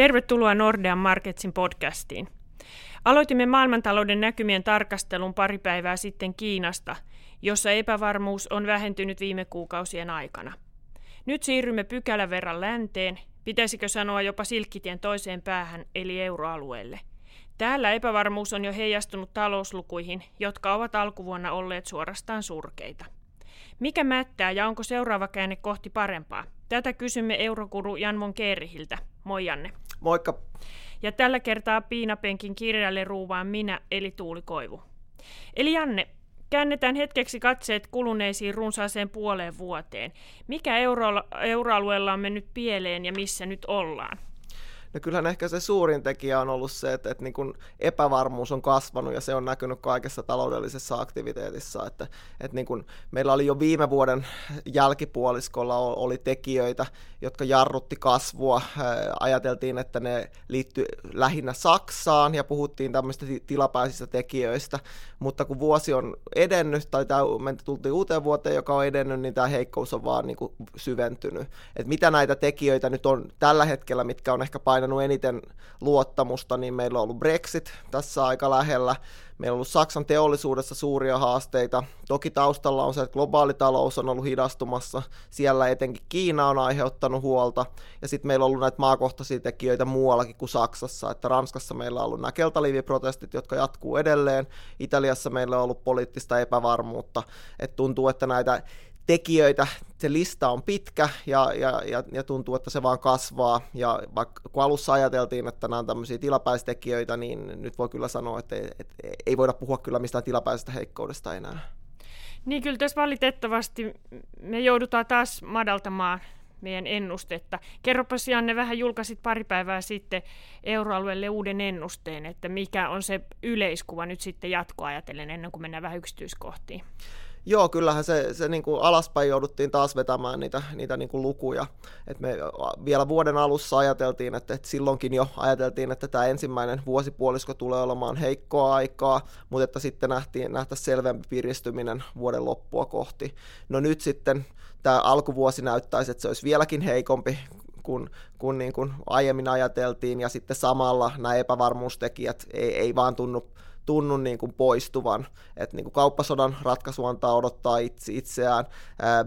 Tervetuloa Nordean Marketsin podcastiin. Aloitimme maailmantalouden näkymien tarkastelun pari päivää sitten Kiinasta, jossa epävarmuus on vähentynyt viime kuukausien aikana. Nyt siirrymme pykälän verran länteen, pitäisikö sanoa jopa silkkitien toiseen päähän eli euroalueelle. Täällä epävarmuus on jo heijastunut talouslukuihin, jotka ovat alkuvuonna olleet suorastaan surkeita. Mikä mättää ja onko seuraava käänne kohti parempaa? Tätä kysymme eurokuru Jan von Keerihiltä. Moi Janne. Moikka. Ja tällä kertaa piinapenkin kirjalle ruuvaan minä, eli Tuuli Koivu. Eli Janne, käännetään hetkeksi katseet kuluneisiin runsaaseen puoleen vuoteen. Mikä euro- euroalueella on mennyt pieleen ja missä nyt ollaan? No kyllähän ehkä se suurin tekijä on ollut se, että, että niin kuin epävarmuus on kasvanut ja se on näkynyt kaikessa taloudellisessa aktiviteetissa. Että, että niin kuin meillä oli jo viime vuoden jälkipuoliskolla oli tekijöitä, jotka jarrutti kasvua. Ajateltiin, että ne liittyy lähinnä Saksaan ja puhuttiin tämmöistä tilapäisistä tekijöistä, mutta kun vuosi on edennyt tai tämä, me tultiin uuteen vuoteen, joka on edennyt, niin tämä heikkous on vaan niin kuin syventynyt. Et mitä näitä tekijöitä nyt on tällä hetkellä, mitkä on ehkä painanut painanut eniten luottamusta, niin meillä on ollut Brexit tässä aika lähellä. Meillä on ollut Saksan teollisuudessa suuria haasteita. Toki taustalla on se, että globaali talous on ollut hidastumassa. Siellä etenkin Kiina on aiheuttanut huolta. Ja sitten meillä on ollut näitä maakohtaisia tekijöitä muuallakin kuin Saksassa. Että Ranskassa meillä on ollut nämä keltaliiviprotestit, jotka jatkuu edelleen. Italiassa meillä on ollut poliittista epävarmuutta. Että tuntuu, että näitä tekijöitä, se lista on pitkä ja, ja, ja, ja tuntuu, että se vaan kasvaa. Ja vaikka kun alussa ajateltiin, että nämä on tämmöisiä tilapäistekijöitä, niin nyt voi kyllä sanoa, että, että ei voida puhua kyllä mistään tilapäisestä heikkoudesta enää. Niin kyllä tässä valitettavasti me joudutaan taas madaltamaan meidän ennustetta. Kerropa Janne, vähän julkaisit pari päivää sitten euroalueelle uuden ennusteen, että mikä on se yleiskuva nyt sitten jatkoajatellen ennen kuin mennään vähän yksityiskohtiin. Joo, kyllähän se, se niin kuin alaspäin jouduttiin taas vetämään niitä, niitä niin kuin lukuja. Et me vielä vuoden alussa ajateltiin, että, että silloinkin jo ajateltiin, että tämä ensimmäinen vuosipuolisko tulee olemaan heikkoa aikaa, mutta että sitten nähtiin, nähtäisiin selvempi piristyminen vuoden loppua kohti. No nyt sitten tämä alkuvuosi näyttäisi, että se olisi vieläkin heikompi kuin, kuin, niin kuin aiemmin ajateltiin, ja sitten samalla nämä epävarmuustekijät ei, ei vaan tunnu tunnu niin kuin poistuvan. että niin kuin kauppasodan ratkaisu antaa odottaa itse, itseään.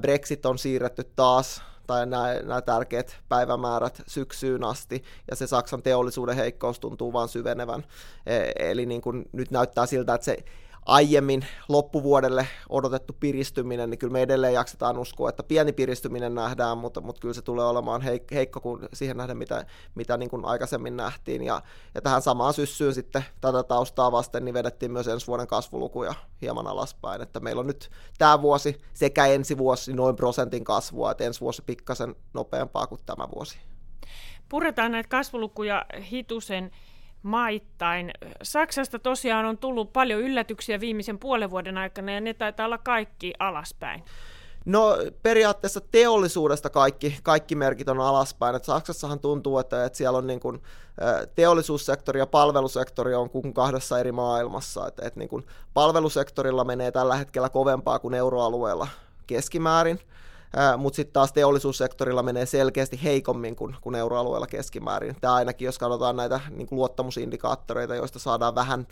Brexit on siirretty taas tai nämä, nämä tärkeät päivämäärät syksyyn asti, ja se Saksan teollisuuden heikkous tuntuu vaan syvenevän. E, eli niin kuin nyt näyttää siltä, että se aiemmin loppuvuodelle odotettu piristyminen, niin kyllä me edelleen jaksetaan uskoa, että pieni piristyminen nähdään, mutta, mutta kyllä se tulee olemaan heik- heikko kuin siihen nähden, mitä, mitä niin kuin aikaisemmin nähtiin. Ja, ja tähän samaan syssyyn sitten tätä taustaa vasten niin vedettiin myös ensi vuoden kasvulukuja hieman alaspäin, että meillä on nyt tämä vuosi sekä ensi vuosi noin prosentin kasvua, että ensi vuosi pikkasen nopeampaa kuin tämä vuosi. Puretaan näitä kasvulukuja hitusen maittain. Saksasta tosiaan on tullut paljon yllätyksiä viimeisen puolen vuoden aikana ja ne taitaa olla kaikki alaspäin. No periaatteessa teollisuudesta kaikki, kaikki merkit on alaspäin. Et Saksassahan tuntuu, että, että siellä on niin kuin, teollisuussektori ja palvelusektori on kuin kahdessa eri maailmassa. Et, et niin kuin palvelusektorilla menee tällä hetkellä kovempaa kuin euroalueella keskimäärin mutta sitten taas teollisuussektorilla menee selkeästi heikommin kuin, kuin euroalueella keskimäärin. Tämä ainakin, jos katsotaan näitä niin kuin luottamusindikaattoreita, joista saadaan vähän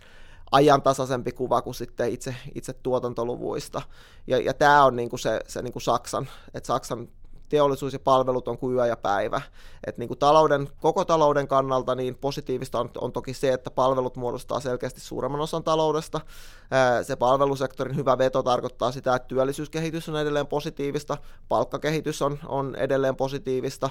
ajantasaisempi kuva kuin sitten itse, itse tuotantoluvuista. Ja, ja tämä on niin kuin se, se niin kuin Saksan, että Saksan teollisuus ja palvelut on kuin yö ja päivä. Et niin kuin talouden, koko talouden kannalta niin positiivista on, on toki se, että palvelut muodostaa selkeästi suuremman osan taloudesta. Se palvelusektorin hyvä veto tarkoittaa sitä, että työllisyyskehitys on edelleen positiivista, palkkakehitys on, on edelleen positiivista,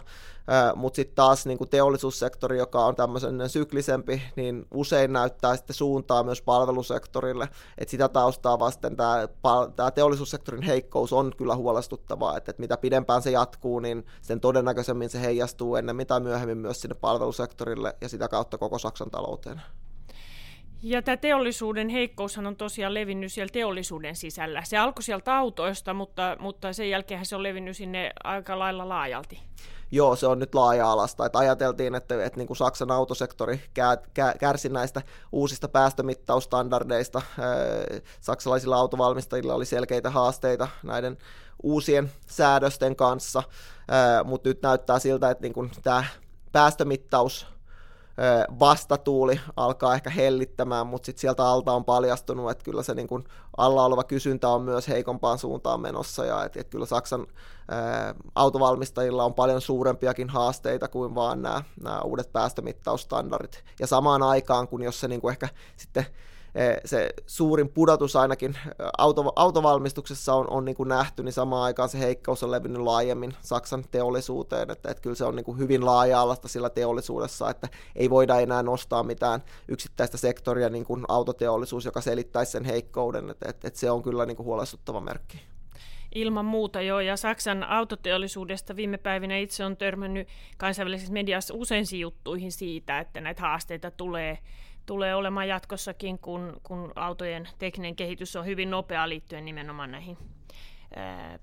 mutta sitten taas niin kuin teollisuussektori, joka on tämmöisen syklisempi, niin usein näyttää sitten suuntaa myös palvelusektorille. Et sitä taustaa vasten tämä teollisuussektorin heikkous on kyllä huolestuttavaa, että et mitä pidempään se jatkuu, niin sen todennäköisemmin se heijastuu ennemmin tai myöhemmin myös sinne palvelusektorille ja sitä kautta koko Saksan talouteen. Ja tämä teollisuuden heikkoushan on tosiaan levinnyt siellä teollisuuden sisällä. Se alkoi sieltä autoista, mutta, mutta sen jälkeen se on levinnyt sinne aika lailla laajalti. Joo, se on nyt laaja-alasta. Että ajateltiin, että, että niin kuin Saksan autosektori kärsi näistä uusista päästömittausstandardeista. Saksalaisilla autovalmistajilla oli selkeitä haasteita näiden uusien säädösten kanssa, mutta nyt näyttää siltä, että niin kuin tämä päästömittaus vastatuuli alkaa ehkä hellittämään, mutta sitten sieltä alta on paljastunut, että kyllä se niin kuin alla oleva kysyntä on myös heikompaan suuntaan menossa ja että, että kyllä Saksan ää, autovalmistajilla on paljon suurempiakin haasteita kuin vaan nämä, nämä uudet päästömittausstandardit. Ja samaan aikaan, kun jos se niin kuin ehkä sitten se suurin pudotus ainakin eh, auto, autovalmistuksessa on, on niin kuin nähty, niin samaan aikaan se heikkous on levinnyt laajemmin Saksan teollisuuteen, että, että kyllä se on niin kuin hyvin laaja-alasta sillä teollisuudessa, että ei voida enää nostaa mitään yksittäistä sektoria niin kuin autoteollisuus, joka selittäisi sen heikkouden, että, että, että se on kyllä niin kuin huolestuttava merkki. Ilman muuta joo, ja Saksan autoteollisuudesta viime päivinä itse on törmännyt kansainvälisessä mediassa usein juttuihin siitä, että näitä haasteita tulee tulee olemaan jatkossakin, kun, kun autojen tekninen kehitys on hyvin nopea liittyen nimenomaan näihin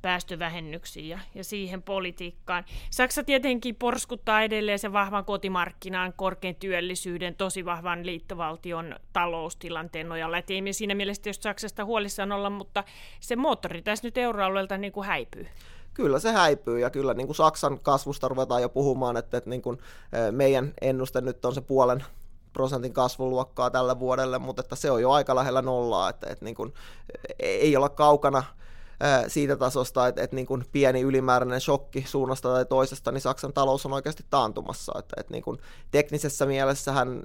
päästövähennyksiin ja, ja siihen politiikkaan. Saksa tietenkin porskuttaa edelleen sen vahvan kotimarkkinan, korkean työllisyyden, tosi vahvan liittovaltion taloustilanteen nojalla. Et ei siinä mielessä jos Saksasta huolissaan olla, mutta se moottori tässä nyt euroalueelta niin kuin häipyy kyllä se häipyy ja kyllä niin kuin Saksan kasvusta ruvetaan jo puhumaan, että, että niin kuin meidän ennuste nyt on se puolen prosentin kasvuluokkaa tällä vuodelle, mutta että se on jo aika lähellä nollaa, että, että niin kuin, ei olla kaukana siitä tasosta, että, että niin kuin pieni ylimääräinen shokki suunnasta tai toisesta, niin Saksan talous on oikeasti taantumassa. Että, että niin kuin teknisessä mielessähän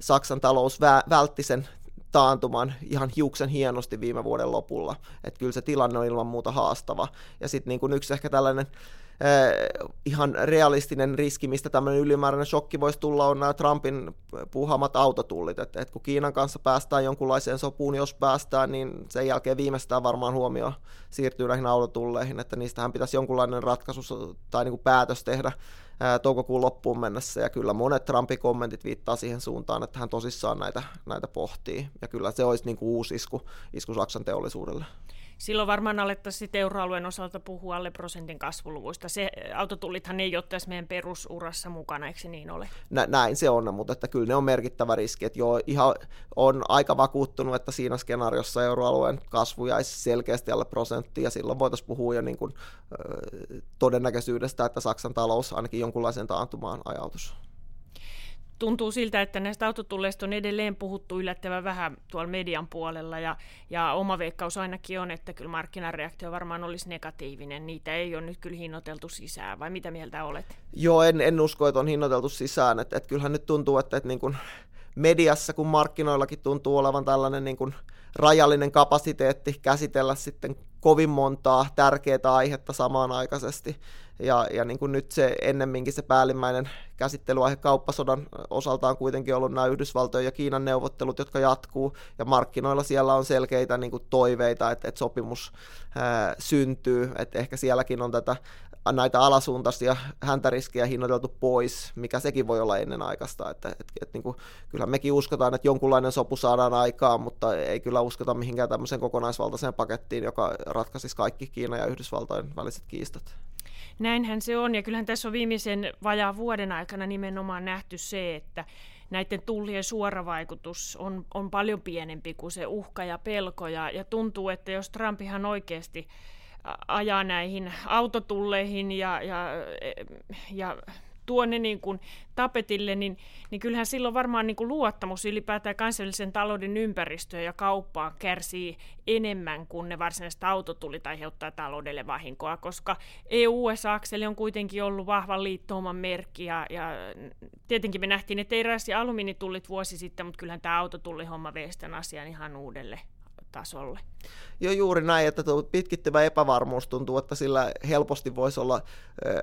Saksan talous vä- vältti sen taantuman ihan hiuksen hienosti viime vuoden lopulla. Että kyllä se tilanne on ilman muuta haastava. Ja sitten niin yksi ehkä tällainen ihan realistinen riski, mistä tämmöinen ylimääräinen shokki voisi tulla, on nämä Trumpin puhamat autotullit. Että et kun Kiinan kanssa päästään jonkunlaiseen sopuun, jos päästään, niin sen jälkeen viimeistään varmaan huomio siirtyy näihin autotulleihin, että niistähän pitäisi jonkunlainen ratkaisu tai niin kuin päätös tehdä toukokuun loppuun mennessä, ja kyllä monet Trumpin kommentit viittaa siihen suuntaan, että hän tosissaan näitä, näitä pohtii, ja kyllä se olisi niin kuin uusi isku, isku Saksan teollisuudelle silloin varmaan alettaisiin euroalueen osalta puhua alle prosentin kasvuluvuista. Se autotullithan ei ole tässä meidän perusurassa mukana, eikö se niin ole? Nä, näin se on, mutta että kyllä ne on merkittävä riski. Että joo, ihan on aika vakuuttunut, että siinä skenaariossa euroalueen kasvu jäisi selkeästi alle prosenttia, ja silloin voitaisiin puhua jo niin kuin, todennäköisyydestä, että Saksan talous ainakin jonkunlaisen taantumaan ajautus tuntuu siltä, että näistä autotulleista on edelleen puhuttu yllättävän vähän tuolla median puolella, ja, ja oma veikkaus ainakin on, että kyllä markkinareaktio varmaan olisi negatiivinen. Niitä ei ole nyt kyllä hinnoiteltu sisään, vai mitä mieltä olet? Joo, en, en usko, että on hinnoiteltu sisään. Että, että kyllähän nyt tuntuu, että, että niin kuin mediassa kuin markkinoillakin tuntuu olevan tällainen niin kuin rajallinen kapasiteetti käsitellä sitten kovin montaa tärkeää aihetta samanaikaisesti. Ja, ja niin kuin nyt se ennemminkin se päällimmäinen käsittelyaihe kauppasodan osalta on kuitenkin ollut nämä Yhdysvaltojen ja Kiinan neuvottelut, jotka jatkuu, ja markkinoilla siellä on selkeitä niin kuin toiveita, että, että sopimus ää, syntyy, että ehkä sielläkin on tätä näitä alasuuntaisia häntäriskejä hinnoiteltu pois, mikä sekin voi olla ennenaikaista. Että, että, että, niin kuin, kyllä mekin uskotaan, että jonkunlainen sopu saadaan aikaan, mutta ei kyllä uskota mihinkään tämmöiseen kokonaisvaltaiseen pakettiin, joka ratkaisisi kaikki Kiina ja Yhdysvaltojen väliset kiistat. Näinhän se on, ja kyllähän tässä on viimeisen vajaan vuoden aikana nimenomaan nähty se, että näiden tullien suoravaikutus on, on paljon pienempi kuin se uhka ja pelko, ja, ja tuntuu, että jos Trump ihan oikeasti ajaa näihin autotulleihin ja, ja, ja tuo ne niin kuin tapetille, niin, niin kyllähän silloin varmaan niin kuin luottamus ylipäätään kansainvälisen talouden ympäristöön ja kauppaan kärsii enemmän kuin ne varsinaiset autotullit aiheuttaa taloudelle vahinkoa, koska EU-USA-akseli on kuitenkin ollut vahvan liittouman merkki ja, ja tietenkin me nähtiin, että ei ja alumiinitullit vuosi sitten, mutta kyllähän tämä autotullihomma vei sitten asian ihan uudelle tasolle. Joo, juuri näin, että tuo pitkittyvä epävarmuus tuntuu, että sillä helposti voisi olla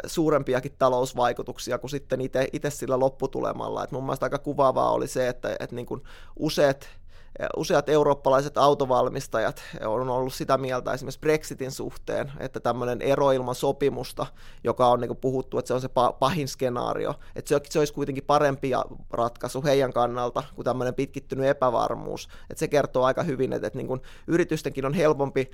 suurempiakin talousvaikutuksia kuin sitten itse sillä lopputulemalla. Et mun mielestä aika kuvaavaa oli se, että, että niin kuin useat useat eurooppalaiset autovalmistajat on ollut sitä mieltä esimerkiksi Brexitin suhteen, että tämmöinen ero ilman sopimusta, joka on niin kuin puhuttu, että se on se pahin skenaario, että se, se olisi kuitenkin parempi ratkaisu heidän kannalta kuin tämmöinen pitkittynyt epävarmuus. Että se kertoo aika hyvin, että, että niin yritystenkin on helpompi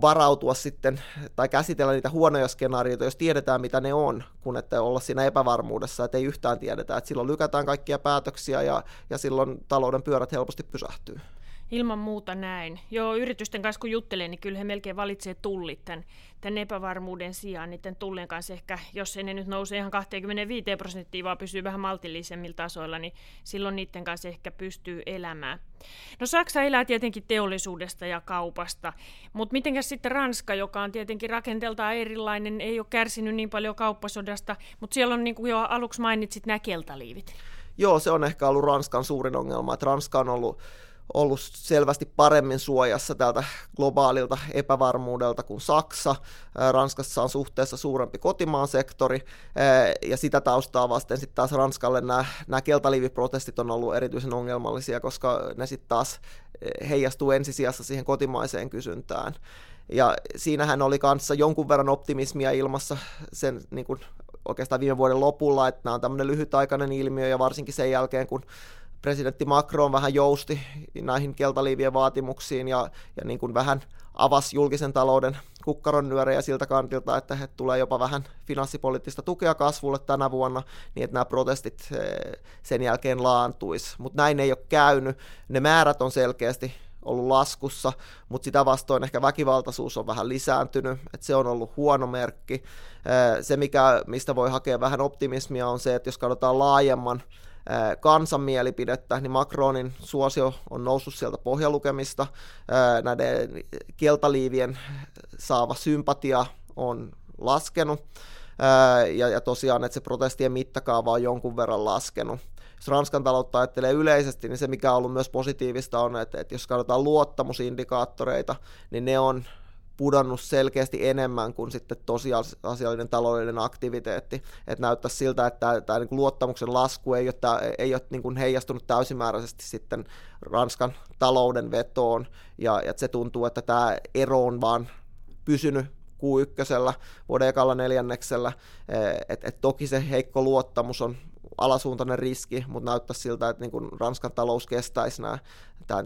varautua sitten tai käsitellä niitä huonoja skenaarioita, jos tiedetään mitä ne on, kun että olla siinä epävarmuudessa, että ei yhtään tiedetä. Että silloin lykätään kaikkia päätöksiä ja, ja silloin talouden pyörät helposti pysähtyy. Ilman muuta näin. Joo, yritysten kanssa kun juttelee, niin kyllä he melkein valitsee tullit tämän, tämän epävarmuuden sijaan niiden tullien kanssa. Ehkä jos ei ne nyt nouse ihan 25 prosenttia, vaan pysyy vähän maltillisemmilla tasoilla, niin silloin niiden kanssa ehkä pystyy elämään. No Saksa elää tietenkin teollisuudesta ja kaupasta, mutta mitenkäs sitten Ranska, joka on tietenkin rakenteeltaan erilainen, ei ole kärsinyt niin paljon kauppasodasta, mutta siellä on niin kuin jo aluksi mainitsit nämä keltaliivit. Joo, se on ehkä ollut Ranskan suurin ongelma, että Ranska on ollut ollut selvästi paremmin suojassa tältä globaalilta epävarmuudelta kuin Saksa. Ranskassa on suhteessa suurempi kotimaan sektori, ja sitä taustaa vasten sitten taas Ranskalle nämä, nämä keltaliiviprotestit on ollut erityisen ongelmallisia, koska ne sitten taas heijastuu ensisijassa siihen kotimaiseen kysyntään. Ja siinähän oli kanssa jonkun verran optimismia ilmassa sen niin kuin oikeastaan viime vuoden lopulla, että nämä on tämmöinen lyhytaikainen ilmiö, ja varsinkin sen jälkeen, kun presidentti Macron vähän jousti näihin keltaliivien vaatimuksiin ja, ja niin kuin vähän avasi julkisen talouden kukkaron nyörejä siltä kantilta, että he tulee jopa vähän finanssipoliittista tukea kasvulle tänä vuonna, niin että nämä protestit eh, sen jälkeen laantuisi. Mutta näin ei ole käynyt. Ne määrät on selkeästi ollut laskussa, mutta sitä vastoin ehkä väkivaltaisuus on vähän lisääntynyt, että se on ollut huono merkki. Eh, se, mikä, mistä voi hakea vähän optimismia, on se, että jos katsotaan laajemman kansanmielipidettä, niin Macronin suosio on noussut sieltä pohjalukemista. Näiden keltaliivien saava sympatia on laskenut. Ja, ja tosiaan, että se protestien mittakaava on jonkun verran laskenut. Jos Ranskan taloutta ajattelee yleisesti, niin se mikä on ollut myös positiivista on, että, että jos katsotaan luottamusindikaattoreita, niin ne on pudonnut selkeästi enemmän kuin sitten tosiasiallinen taloudellinen aktiviteetti. Että näyttää siltä, että tämä niin luottamuksen lasku ei ole, tämä, ei ole niin kuin heijastunut täysimääräisesti sitten Ranskan talouden vetoon, ja, ja se tuntuu, että tämä ero on vaan pysynyt Q1 vuoden ekalla neljänneksellä, että et toki se heikko luottamus on alasuuntainen riski, mutta näyttää siltä, että niin kuin Ranskan talous kestäisi nämä,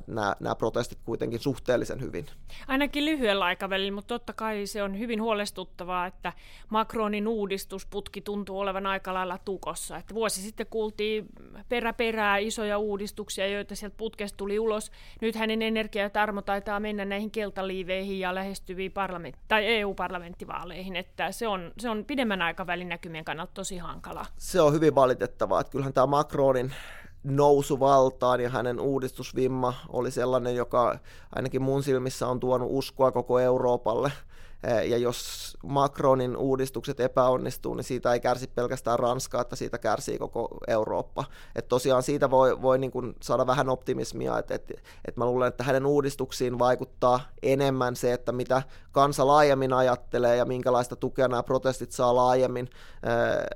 nämä, nämä protestit kuitenkin suhteellisen hyvin. Ainakin lyhyellä aikavälillä, mutta totta kai se on hyvin huolestuttavaa, että Macronin uudistusputki tuntuu olevan aika lailla tukossa. Että vuosi sitten kuultiin perä perää isoja uudistuksia, joita sieltä putkesta tuli ulos. Nyt hänen energia ja tarmo taitaa mennä näihin keltaliiveihin ja lähestyviin parlament- tai EU-parlamenttivaaleihin, että se on, se on pidemmän aikavälin näkymien kannalta tosi hankala. Se on hyvin valitettavaa, että kyllähän tämä Macronin nousu valtaan ja hänen uudistusvimma oli sellainen, joka ainakin mun silmissä on tuonut uskoa koko Euroopalle. Ja jos Macronin uudistukset epäonnistuu, niin siitä ei kärsi pelkästään Ranska, että siitä kärsii koko Eurooppa. Et tosiaan siitä voi, voi niin kuin saada vähän optimismia, että et, et mä luulen, että hänen uudistuksiin vaikuttaa enemmän se, että mitä kansa laajemmin ajattelee ja minkälaista tukea nämä protestit saa laajemmin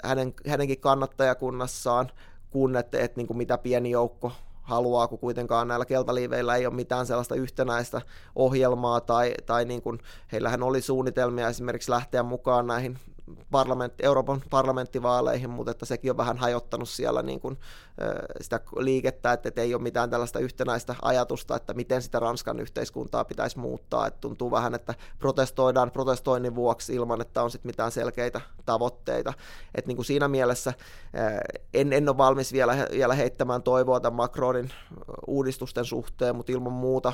hänen, hänenkin kannattajakunnassaan kuin että, että niin kuin mitä pieni joukko haluaa, kun kuitenkaan näillä keltaliiveillä ei ole mitään sellaista yhtenäistä ohjelmaa, tai, tai niin kuin, heillähän oli suunnitelmia esimerkiksi lähteä mukaan näihin parlamentti, Euroopan parlamenttivaaleihin, mutta että sekin on vähän hajottanut siellä niin kuin, sitä liikettä, että, ei ole mitään tällaista yhtenäistä ajatusta, että miten sitä Ranskan yhteiskuntaa pitäisi muuttaa. Että tuntuu vähän, että protestoidaan protestoinnin vuoksi ilman, että on sit mitään selkeitä tavoitteita. Että niin kuin siinä mielessä en, en ole valmis vielä, vielä heittämään toivoa tämän Macronin uudistusten suhteen, mutta ilman muuta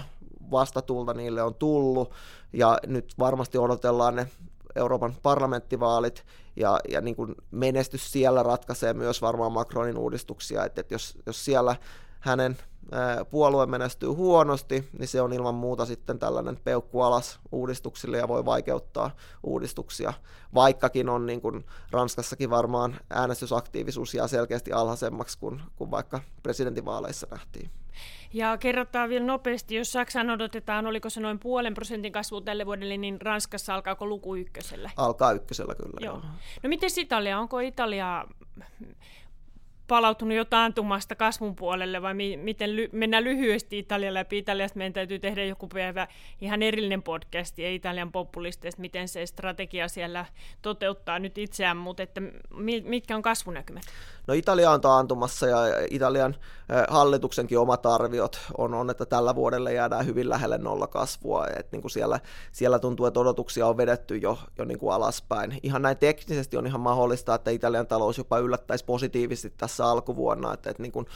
vastatulta niille on tullut, ja nyt varmasti odotellaan ne Euroopan parlamenttivaalit, ja, ja niin kuin menestys siellä ratkaisee myös varmaan Macronin uudistuksia, että, että jos, jos siellä hänen puolue menestyy huonosti, niin se on ilman muuta sitten tällainen peukku alas uudistuksille ja voi vaikeuttaa uudistuksia, vaikkakin on niin kuin Ranskassakin varmaan äänestysaktiivisuus jää selkeästi alhaisemmaksi kuin, kuin vaikka presidentinvaaleissa nähtiin. Ja kerrotaan vielä nopeasti, jos Saksan odotetaan, oliko se noin puolen prosentin kasvu tälle vuodelle, niin Ranskassa alkaako luku ykkösellä? Alkaa ykkösellä kyllä. Joo. No miten Italia? Onko Italia palautunut jo taantumasta kasvun puolelle, vai mi- miten ly- mennään lyhyesti Italian läpi? Italiasta meidän täytyy tehdä joku päivä ihan erillinen podcast ja Italian populisteista, miten se strategia siellä toteuttaa nyt itseään, mutta että mitkä on kasvunäkymät? No Italia on taantumassa ja Italian hallituksenkin omat arviot on, on että tällä vuodella jäädään hyvin lähelle nolla kasvua, että niin kuin siellä, siellä tuntuu, että odotuksia on vedetty jo, jo niin kuin alaspäin. Ihan näin teknisesti on ihan mahdollista, että Italian talous jopa yllättäisi positiivisesti tässä tässä alkuvuonna, että, että niin kuin,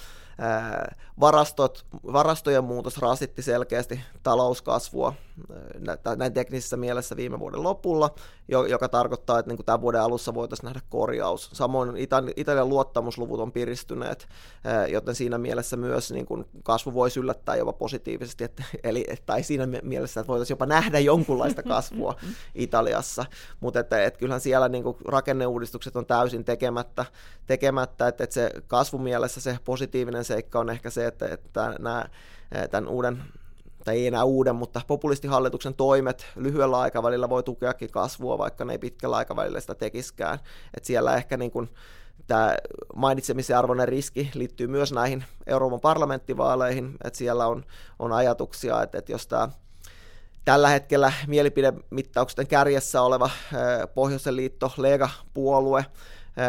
varastot, varastojen muutos rasitti selkeästi talouskasvua näin teknisessä mielessä viime vuoden lopulla, joka tarkoittaa, että niin tämän vuoden alussa voitaisiin nähdä korjaus. Samoin Italian luottamusluvut on piristyneet, joten siinä mielessä myös niin kuin kasvu voisi yllättää jopa positiivisesti, että, eli, tai siinä mielessä, että voitaisiin jopa nähdä jonkunlaista kasvua Italiassa, mutta että, että kyllähän siellä niin kuin rakenneuudistukset on täysin tekemättä, tekemättä että, että se kasvumielessä se positiivinen seikka on ehkä se, että, että nämä, tämän uuden tai ei enää uuden, mutta populistihallituksen toimet lyhyellä aikavälillä voi tukeakin kasvua, vaikka ne ei pitkällä aikavälillä sitä tekiskään. Et siellä ehkä niin kuin tämä mainitsemisen arvoinen riski liittyy myös näihin Euroopan parlamenttivaaleihin, että siellä on, on ajatuksia, että, että jos tämä tällä hetkellä mielipidemittauksien kärjessä oleva Pohjoisen liitto, Lega-puolue,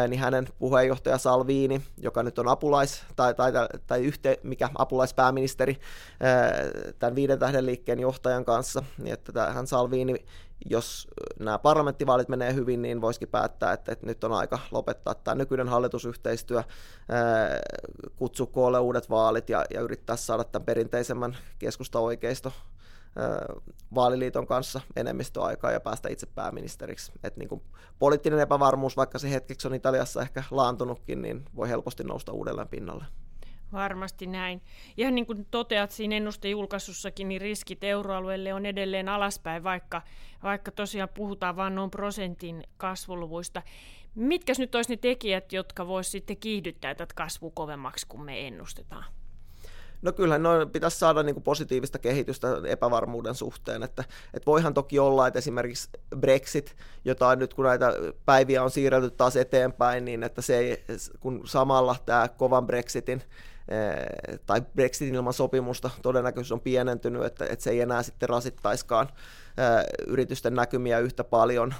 niin hänen puheenjohtaja Salviini, joka nyt on apulais, tai, tai, tai yhte, mikä apulaispääministeri tämän viiden tähden liikkeen johtajan kanssa, niin että hän Salviini, jos nämä parlamenttivaalit menee hyvin, niin voisikin päättää, että, että nyt on aika lopettaa tämä nykyinen hallitusyhteistyö, kutsua koolle uudet vaalit ja, ja yrittää saada tämän perinteisemmän keskusta-oikeisto vaaliliiton kanssa enemmistöaikaa ja päästä itse pääministeriksi. Et niin kuin poliittinen epävarmuus, vaikka se hetkeksi on Italiassa ehkä laantunutkin, niin voi helposti nousta uudelleen pinnalle. Varmasti näin. Ja niin kuin toteat siinä ennustejulkaisussakin, niin riskit euroalueelle on edelleen alaspäin, vaikka, vaikka tosiaan puhutaan vain noin prosentin kasvuluvuista. Mitkä nyt olisi ne tekijät, jotka voisivat sitten kiihdyttää tätä kasvua kovemmaksi kuin me ennustetaan? No kyllähän noin pitäisi saada niin kuin positiivista kehitystä epävarmuuden suhteen, että, että voihan toki olla, että esimerkiksi Brexit, jota nyt kun näitä päiviä on siirretty taas eteenpäin, niin että se ei, kun samalla tämä kovan Brexitin eh, tai Brexitin ilman sopimusta todennäköisyys on pienentynyt, että, että se ei enää sitten rasittaiskaan eh, yritysten näkymiä yhtä paljon,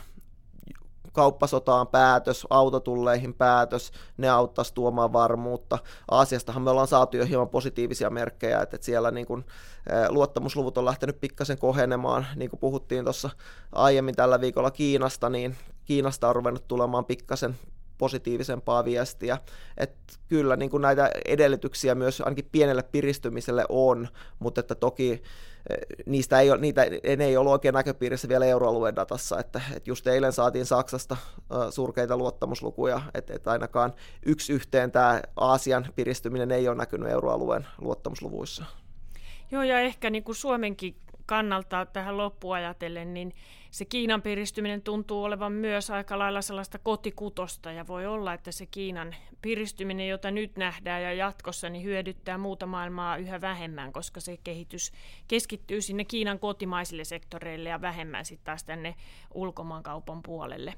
kauppasotaan päätös, autotulleihin päätös, ne auttaisi tuomaan varmuutta. Aasiastahan me ollaan saatu jo hieman positiivisia merkkejä, että, siellä niin kuin, luottamusluvut on lähtenyt pikkasen kohenemaan, niin kuin puhuttiin tuossa aiemmin tällä viikolla Kiinasta, niin Kiinasta on ruvennut tulemaan pikkasen positiivisempaa viestiä. Että kyllä niin kuin näitä edellytyksiä myös ainakin pienelle piristymiselle on, mutta että toki eh, niistä ei ole, niitä ne ei ole oikein näköpiirissä vielä euroalueen datassa, että, että just eilen saatiin Saksasta surkeita luottamuslukuja, että, että ainakaan yksi yhteen tämä Aasian piristyminen ei ole näkynyt euroalueen luottamusluvuissa. Joo, ja ehkä niin kuin Suomenkin kannalta tähän loppuajatellen, niin se Kiinan piristyminen tuntuu olevan myös aika lailla sellaista kotikutosta ja voi olla, että se Kiinan piristyminen, jota nyt nähdään ja jatkossa, niin hyödyttää muuta maailmaa yhä vähemmän, koska se kehitys keskittyy sinne Kiinan kotimaisille sektoreille ja vähemmän sitten taas tänne ulkomaankaupan puolelle.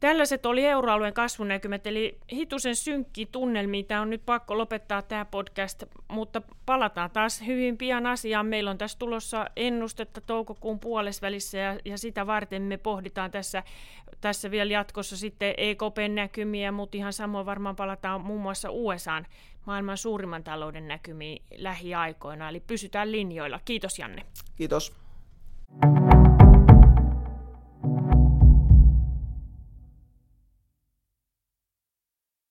Tällaiset oli euroalueen kasvunäkymät, eli hitusen synkki tunnelmi. Tämä on nyt pakko lopettaa tämä podcast, mutta palataan taas hyvin pian asiaan. Meillä on tässä tulossa ennustetta toukokuun puolesvälissä ja, ja sitä varten me pohditaan tässä, tässä vielä jatkossa sitten EKPn näkymiä, mutta ihan samoin varmaan palataan muun muassa USAn maailman suurimman talouden näkymiin lähiaikoina, eli pysytään linjoilla. Kiitos Janne. Kiitos.